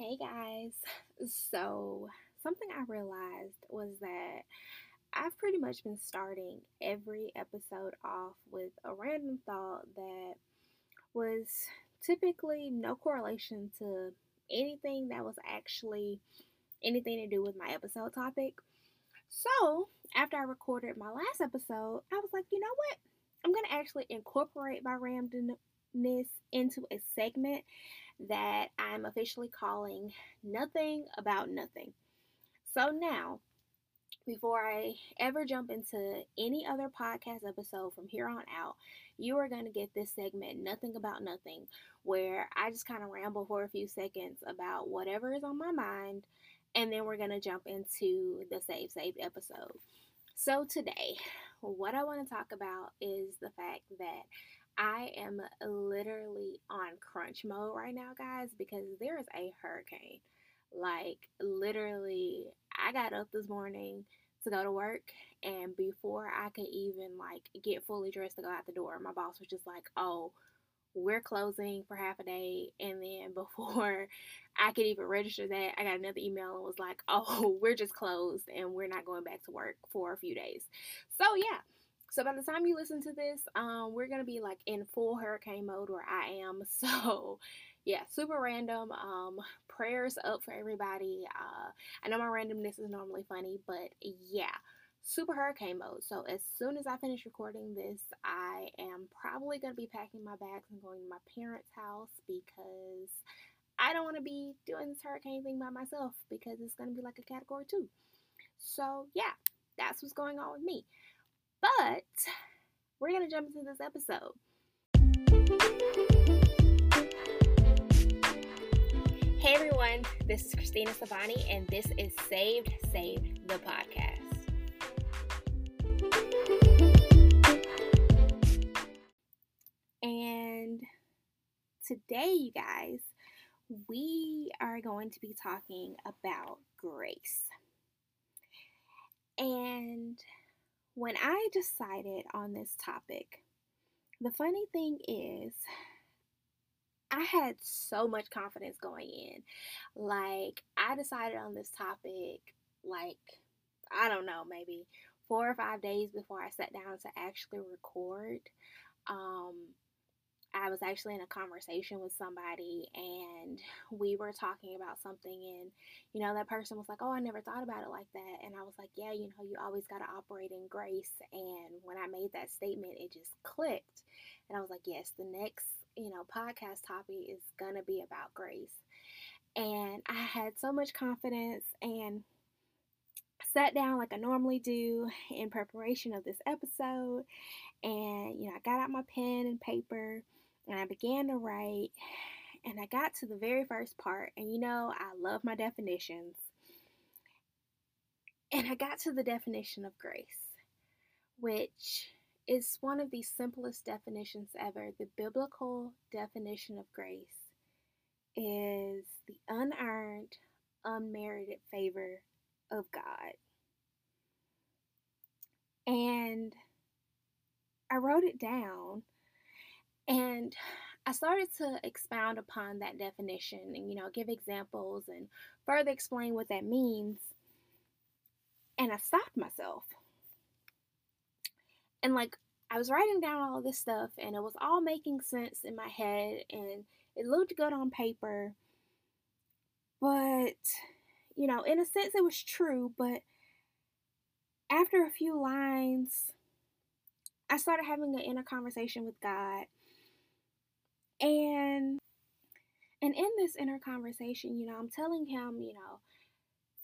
Hey guys. So, something I realized was that I've pretty much been starting every episode off with a random thought that was typically no correlation to anything that was actually anything to do with my episode topic. So, after I recorded my last episode, I was like, you know what? I'm going to actually incorporate my randomness into a segment that I'm officially calling Nothing About Nothing. So now, before I ever jump into any other podcast episode from here on out, you are going to get this segment, Nothing About Nothing, where I just kind of ramble for a few seconds about whatever is on my mind, and then we're going to jump into the Save Saved episode. So, today, what I want to talk about is the fact that I am literally on crunch mode right now, guys, because there is a hurricane. Like, literally, I got up this morning to go to work, and before I could even like get fully dressed to go out the door, my boss was just like, "Oh, we're closing for half a day." And then before I could even register that, I got another email and was like, "Oh, we're just closed and we're not going back to work for a few days." So yeah, so by the time you listen to this, um, we're gonna be like in full hurricane mode where I am. So yeah, super random. Um, prayers up for everybody. Uh, I know my randomness is normally funny, but yeah, super hurricane mode. So as soon as I finish recording this, I am probably gonna be packing my bags and going to my parents' house because I don't want to be doing this hurricane thing by myself because it's gonna be like a category two. So yeah, that's what's going on with me. But we're going to jump into this episode. Hey everyone, this is Christina Savani, and this is Saved Saved the podcast. And today, you guys, we are going to be talking about grace. And when I decided on this topic, the funny thing is, I had so much confidence going in. Like, I decided on this topic, like, I don't know, maybe four or five days before I sat down to actually record. Um, I was actually in a conversation with somebody and we were talking about something and you know that person was like, "Oh, I never thought about it like that." And I was like, "Yeah, you know, you always got to operate in grace." And when I made that statement, it just clicked. And I was like, "Yes, the next, you know, podcast topic is going to be about grace." And I had so much confidence and sat down like I normally do in preparation of this episode and you know, I got out my pen and paper and I began to write and I got to the very first part and you know I love my definitions. And I got to the definition of grace which is one of the simplest definitions ever. The biblical definition of grace is the unearned unmerited favor of God. And I wrote it down and I started to expound upon that definition and, you know, give examples and further explain what that means. And I stopped myself. And, like, I was writing down all this stuff and it was all making sense in my head and it looked good on paper. But, you know, in a sense, it was true. But after a few lines, I started having an inner conversation with God and and in this inner conversation, you know, I'm telling him, you know,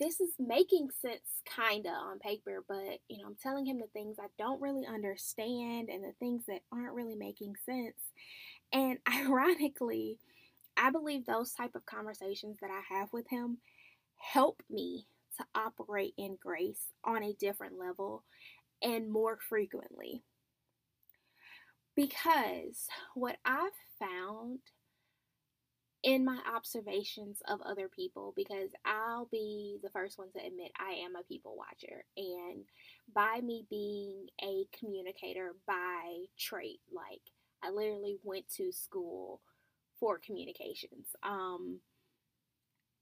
this is making sense kinda on paper, but you know, I'm telling him the things I don't really understand and the things that aren't really making sense. And ironically, I believe those type of conversations that I have with him help me to operate in grace on a different level and more frequently. Because what I've found in my observations of other people, because I'll be the first one to admit I am a people watcher. And by me being a communicator by trait, like I literally went to school for communications. Um,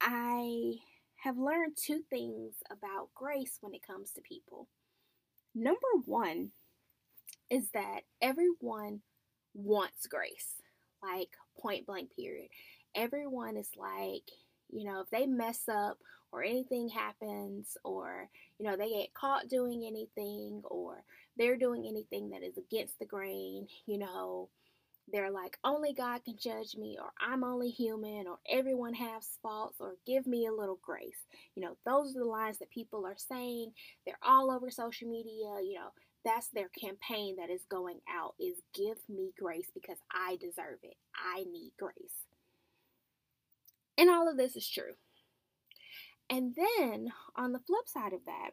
I have learned two things about grace when it comes to people. Number one is that everyone wants grace, like point blank, period. Everyone is like, you know, if they mess up or anything happens, or, you know, they get caught doing anything, or they're doing anything that is against the grain, you know, they're like, only God can judge me, or I'm only human, or everyone has faults, or give me a little grace. You know, those are the lines that people are saying. They're all over social media. You know, that's their campaign that is going out is give me grace because I deserve it. I need grace. And all of this is true. And then on the flip side of that,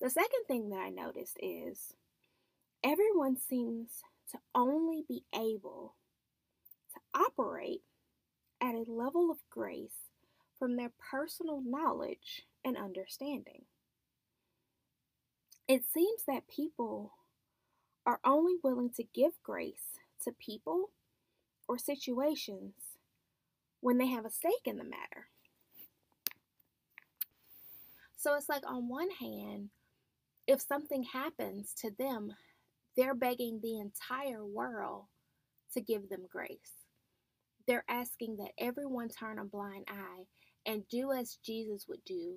the second thing that I noticed is everyone seems to only be able to operate at a level of grace from their personal knowledge and understanding. It seems that people are only willing to give grace to people or situations when they have a stake in the matter. So it's like, on one hand, if something happens to them they're begging the entire world to give them grace. They're asking that everyone turn a blind eye and do as Jesus would do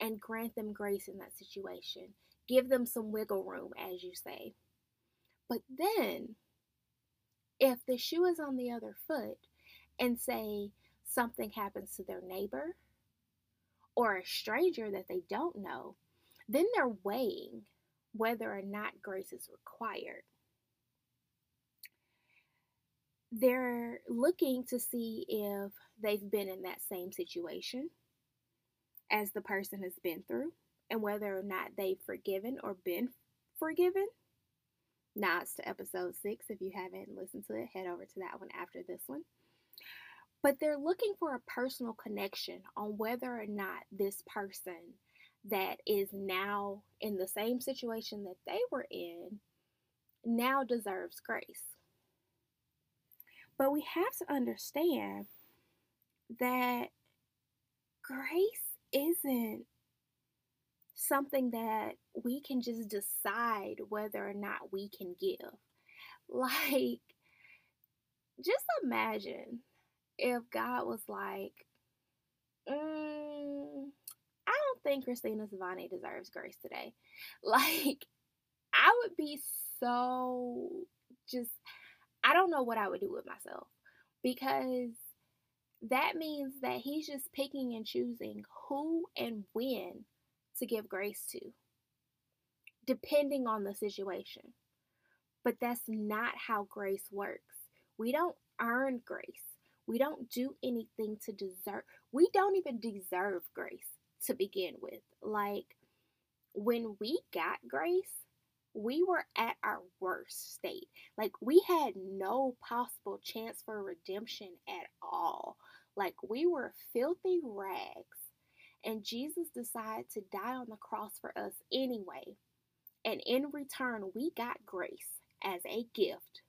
and grant them grace in that situation. Give them some wiggle room, as you say. But then, if the shoe is on the other foot and say something happens to their neighbor or a stranger that they don't know, then they're weighing whether or not grace is required. They're looking to see if they've been in that same situation as the person has been through and whether or not they've forgiven or been forgiven. Now it's to episode six. If you haven't listened to it, head over to that one after this one. But they're looking for a personal connection on whether or not this person that is now in the same situation that they were in now deserves grace. But we have to understand that grace isn't something that we can just decide whether or not we can give. Like, just imagine if God was like, mm, I don't think Christina Savani deserves grace today. Like, I would be so just, I don't know what I would do with myself because that means that he's just picking and choosing who and when to give grace to, depending on the situation. But that's not how grace works. We don't earn grace. We don't do anything to deserve. We don't even deserve grace to begin with. Like when we got grace, we were at our worst state. Like we had no possible chance for redemption at all. Like we were filthy rags. And Jesus decided to die on the cross for us anyway. And in return, we got grace as a gift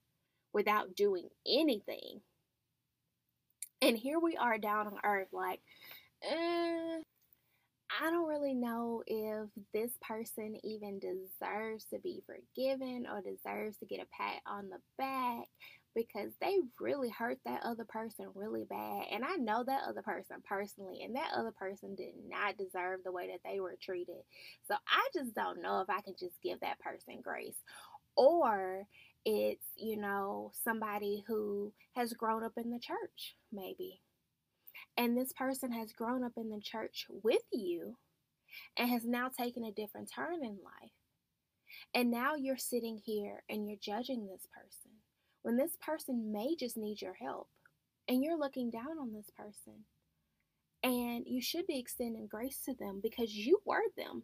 without doing anything. And here we are down on earth, like, eh, I don't really know if this person even deserves to be forgiven or deserves to get a pat on the back because they really hurt that other person really bad. And I know that other person personally, and that other person did not deserve the way that they were treated. So I just don't know if I can just give that person grace. Or it's, you know, somebody who has grown up in the church, maybe and this person has grown up in the church with you and has now taken a different turn in life. And now you're sitting here and you're judging this person when this person may just need your help. And you're looking down on this person. And you should be extending grace to them because you were them.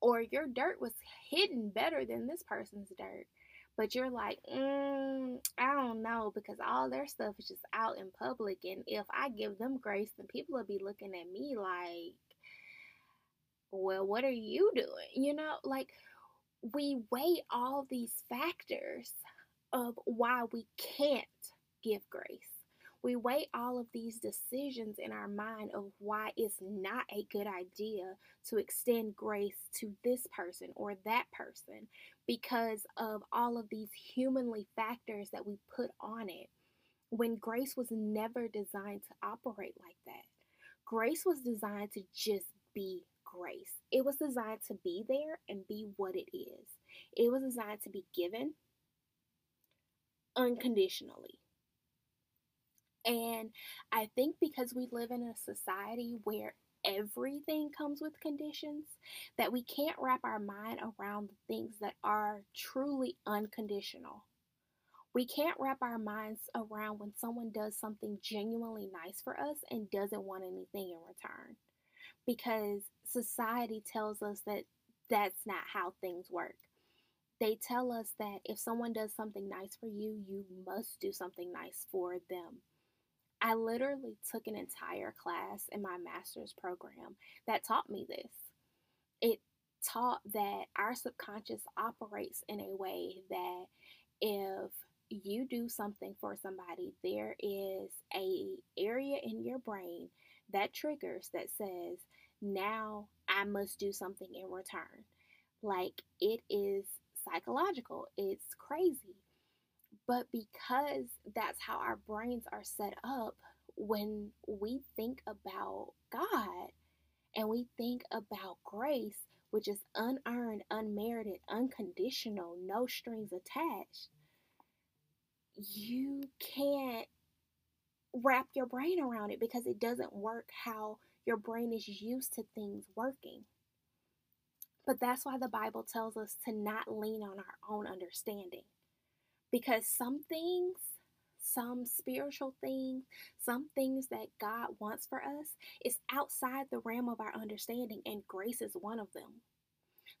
Or your dirt was hidden better than this person's dirt but you're like, mm, I don't know, because all their stuff is just out in public. And if I give them grace, then people will be looking at me like, well, what are you doing? You know, like we weigh all these factors of why we can't give grace. We weigh all of these decisions in our mind of why it's not a good idea to extend grace to this person or that person because of all of these humanly factors that we put on it when grace was never designed to operate like that. Grace was designed to just be grace. It was designed to be there and be what it is. It was designed to be given unconditionally. And I think because we live in a society where everything comes with conditions, that we can't wrap our mind around the things that are truly unconditional. We can't wrap our minds around when someone does something genuinely nice for us and doesn't want anything in return. Because society tells us that that's not how things work. They tell us that if someone does something nice for you, you must do something nice for them. I literally took an entire class in my master's program that taught me this. It taught that our subconscious operates in a way that if you do something for somebody, there is a area in your brain that triggers that says, now I must do something in return. Like it is psychological. It's crazy. But because that's how our brains are set up, when we think about God and we think about grace, which is unearned, unmerited, unconditional, no strings attached, you can't wrap your brain around it because it doesn't work how your brain is used to things working. But that's why the Bible tells us to not lean on our own understanding. Because some things, some spiritual things, some things that God wants for us is outside the realm of our understanding, and grace is one of them.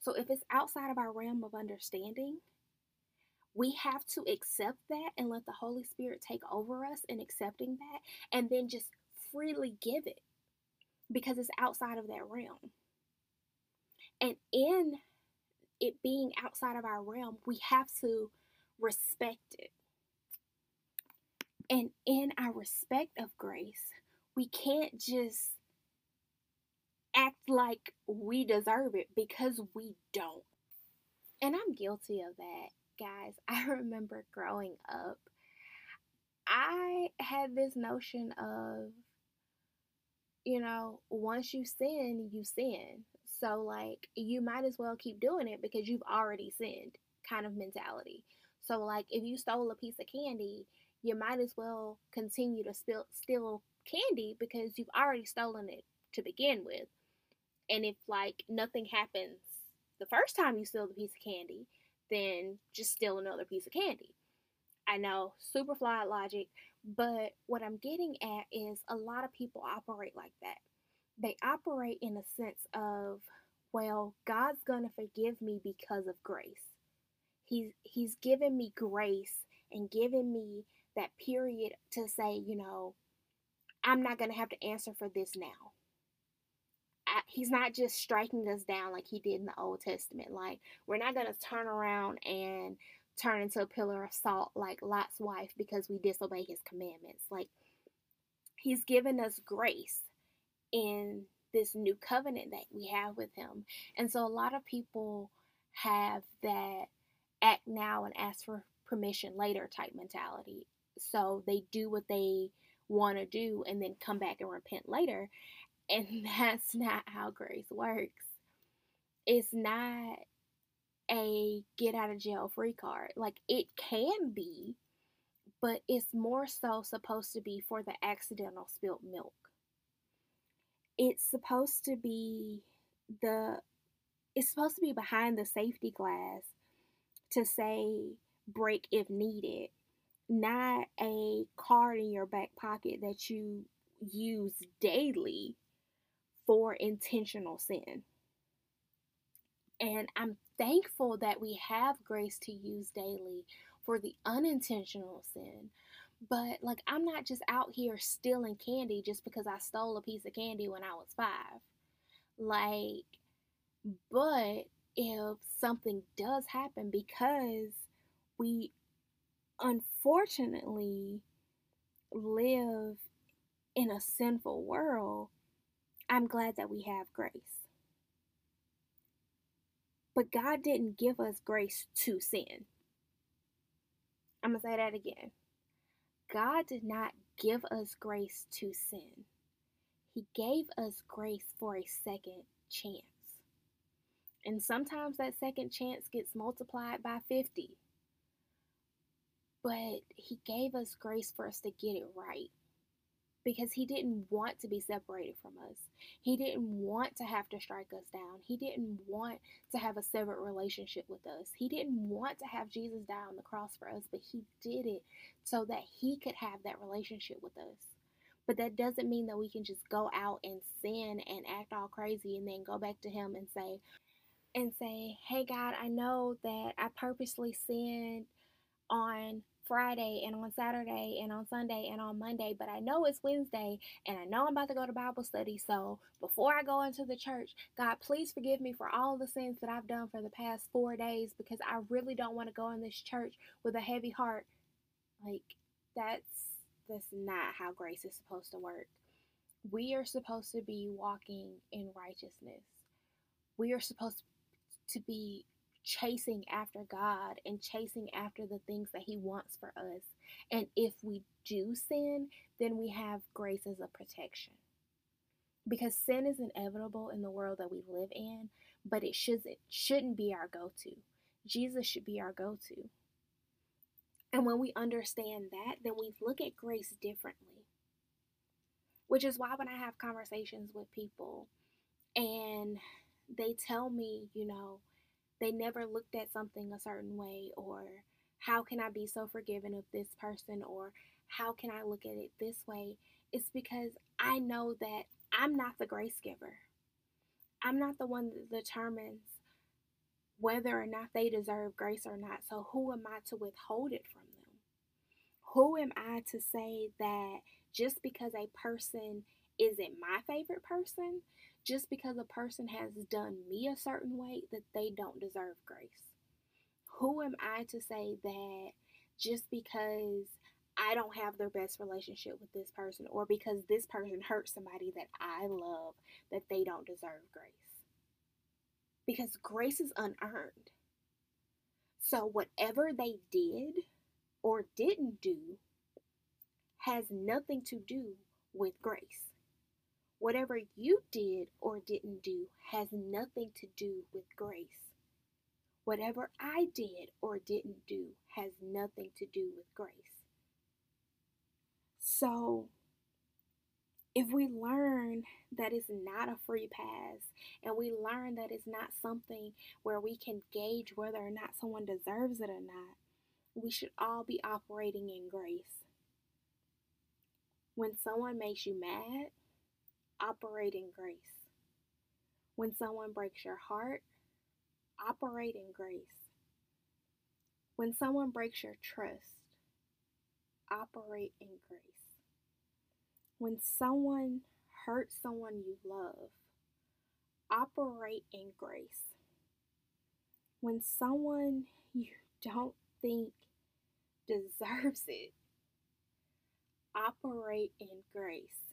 So if it's outside of our realm of understanding, we have to accept that and let the Holy Spirit take over us in accepting that, and then just freely give it because it's outside of that realm. And in it being outside of our realm, we have to respect it. And in our respect of grace, we can't just act like we deserve it because we don't. And I'm guilty of that, guys. I remember growing up, I had this notion of, you know, once you sin, you sin. So, like, you might as well keep doing it because you've already sinned kind of mentality. So, like, if you stole a piece of candy, you might as well continue to spill, steal candy because you've already stolen it to begin with. And if, like, nothing happens the first time you steal the piece of candy, then just steal another piece of candy. I know, super flawed logic, but what I'm getting at is a lot of people operate like that they operate in a sense of, well, God's going to forgive me because of grace. He's he's given me grace and given me that period to say, you know, I'm not going to have to answer for this now. I, he's not just striking us down like he did in the Old Testament. Like, we're not going to turn around and turn into a pillar of salt like Lot's wife because we disobey his commandments. Like, he's given us grace in this new covenant that we have with him. And so a lot of people have that act now and ask for permission later type mentality. So they do what they want to do and then come back and repent later. And that's not how grace works. It's not a get out of jail free card. Like it can be, but it's more so supposed to be for the accidental spilt milk it's supposed to be the it's supposed to be behind the safety glass to say break if needed. Not a card in your back pocket that you use daily for intentional sin. And i'm thankful that we have grace to use daily for the unintentional sin but like I'm not just out here stealing candy just because I stole a piece of candy when I was 5. Like but if something does happen because we unfortunately live in a sinful world, I'm glad that we have grace. But God didn't give us grace to sin. I'm going to say that again. God did not give us grace to sin. He gave us grace for a second chance. And sometimes that second chance gets multiplied by 50. But He gave us grace for us to get it right because he didn't want to be separated from us. He didn't want to have to strike us down. He didn't want to have a severed relationship with us. He didn't want to have Jesus die on the cross for us, but he did it so that he could have that relationship with us. But that doesn't mean that we can just go out and sin and act all crazy and then go back to him and say and say, "Hey God, I know that I purposely sinned on Friday and on Saturday and on Sunday and on Monday, but I know it's Wednesday and I know I'm about to go to Bible study. So before I go into the church, God, please forgive me for all the sins that I've done for the past four days because I really don't want to go in this church with a heavy heart. Like, that's that's not how grace is supposed to work. We are supposed to be walking in righteousness. We are supposed to be chasing after God and chasing after the things that He wants for us. And if we do sin, then we have grace as a protection. Because sin is inevitable in the world that we live in, but it shouldn't shouldn't be our go-to. Jesus should be our go-to. And when we understand that, then we look at grace differently. Which is why when I have conversations with people and they tell me, you know, they never looked at something a certain way or how can I be so forgiving of this person or how can I look at it this way? It's because I know that I'm not the grace giver. I'm not the one that determines whether or not they deserve grace or not. So who am I to withhold it from them? Who am I to say that just because a person isn't my favorite person, just because a person has done me a certain way that they don't deserve grace. Who am I to say that just because I don't have the best relationship with this person or because this person hurt somebody that I love that they don't deserve grace? Because grace is unearned. So whatever they did or didn't do has nothing to do with grace. Whatever you did or didn't do has nothing to do with grace. Whatever I did or didn't do has nothing to do with grace. So, if we learn that it's not a free pass and we learn that it's not something where we can gauge whether or not someone deserves it or not, we should all be operating in grace. When someone makes you mad, operate in grace. When someone breaks your heart, operate in grace. When someone breaks your trust, operate in grace. When someone hurts someone you love, operate in grace. When someone you don't think deserves it, operate in grace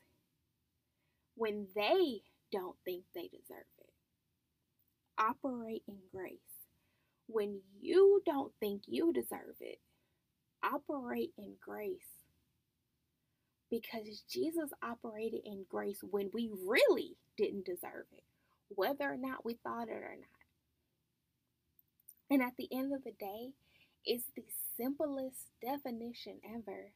when they don't think they deserve it. Operate in grace. When you don't think you deserve it, operate in grace. Because Jesus operated in grace when we really didn't deserve it, whether or not we thought it or not. And at the end of the day, it's the simplest definition ever.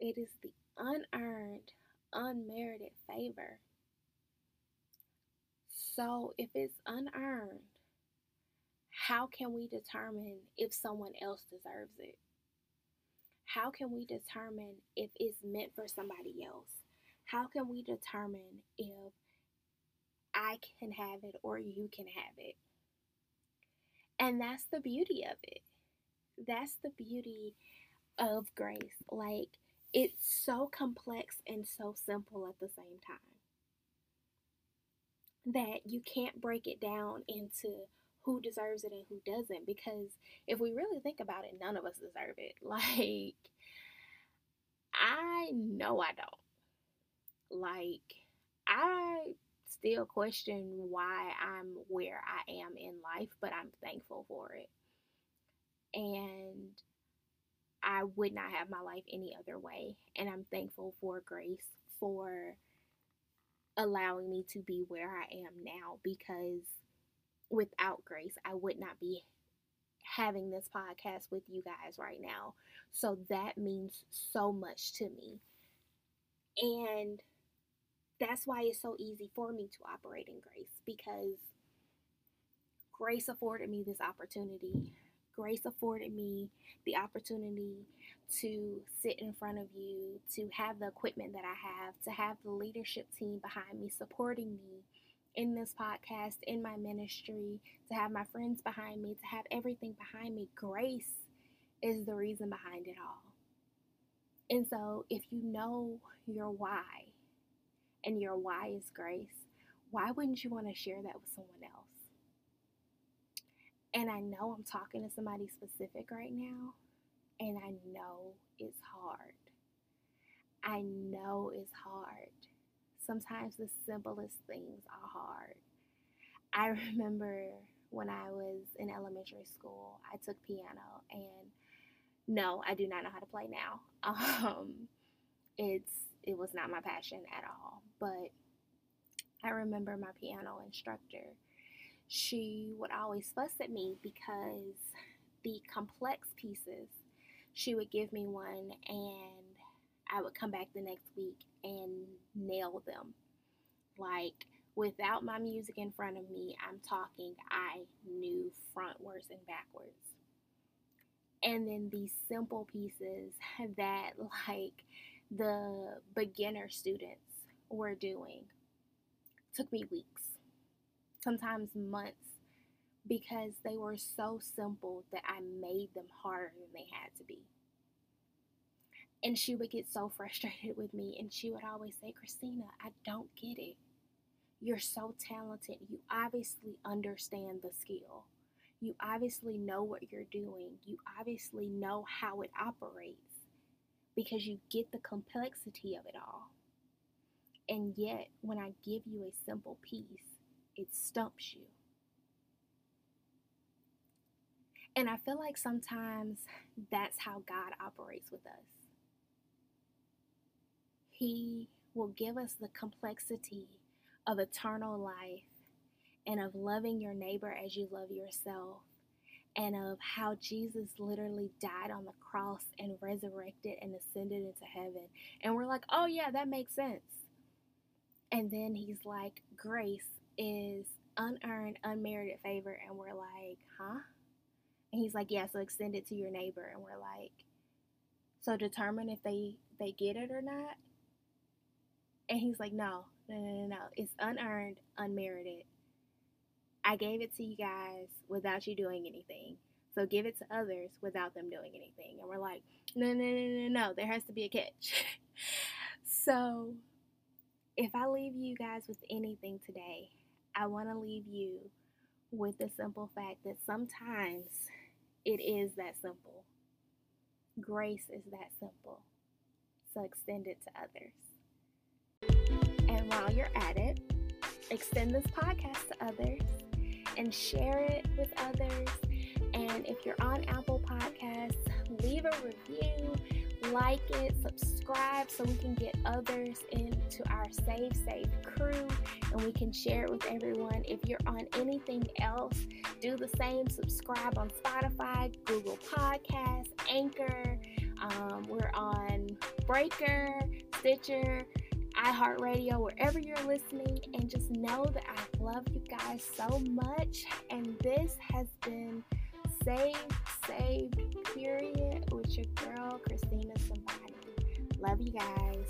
It is the unearned unmerited favor. So if it's unearned, how can we determine if someone else deserves it? How can we determine if it's meant for somebody else? How can we determine if I can have it or you can have it? And that's the beauty of it. That's the beauty of grace. Like, it's so complex and so simple at the same time that you can't break it down into who deserves it and who doesn't because if we really think about it none of us deserve it like i know I don't. Like, I still question why I'm where I am in life, but I'm thankful for it. And I would not have my life any other way. And I'm thankful for grace for allowing me to be where I am now because without grace, I would not be having this podcast with you guys right now. So that means so much to me. And that's why it's so easy for me to operate in grace because grace afforded me this opportunity. Grace afforded me the opportunity to sit in front of you, to have the equipment that I have, to have the leadership team behind me supporting me in this podcast, in my ministry, to have my friends behind me, to have everything behind me. Grace is the reason behind it all. And so, if you know your why, and your why is grace, why wouldn't you want to share that with someone else? And I know I'm talking to somebody specific right now, and I know it's hard. I know it's hard. Sometimes the simplest things are hard. I remember when I was in elementary school, I took piano, and no, I do not know how to play now. Um, it's it was not my passion at all. But I remember my piano instructor. She would always fuss at me because the complex pieces, she would give me one and I would come back the next week and nail them. Like without my music in front of me, I'm talking, I knew frontwards and backwards. And then these simple pieces that, like, the beginner students were doing took me weeks, sometimes months, because they were so simple that I made them harder than they had to be. And she would get so frustrated with me, and she would always say, Christina, I don't get it. You're so talented. You obviously understand the skill. You obviously know what you're doing. You obviously know how it operates because you get the complexity of it all. And yet, when I give you a simple piece, it stumps you. And I feel like sometimes that's how God operates with us. He will give us the complexity of eternal life and of loving your neighbor as you love yourself and of how Jesus literally died on the cross and resurrected and ascended into heaven. And we're like, oh, yeah, that makes sense. And then he's like, grace is unearned, unmerited favor. And we're like, huh? And he's like, yeah, so extend it to your neighbor. And we're like, so determine if they, they get it or not. And he's like, no, no, no, no, no. It's unearned, unmerited. I gave it to you guys without you doing anything. So give it to others without them doing anything. And we're like, no, no, no, no, no. There has to be a catch. so if I leave you guys with anything today, I want to leave you with the simple fact that sometimes it is that simple. Grace is that simple. So extend it to others. And while you're at it, extend this podcast to others and share it with others. And if you're on Apple Podcasts, leave a review, like it, subscribe so we can get others into our Save Safe crew and we can share it with everyone. If you're on anything else, do the same. Subscribe on Spotify, Google Podcasts, Anchor. Um, we're on Breaker, Stitcher iHeartRadio, wherever you're listening, and just know that I love you guys so much. And this has been Saved, Saved, period, with your girl, Christina Savani. Love you guys.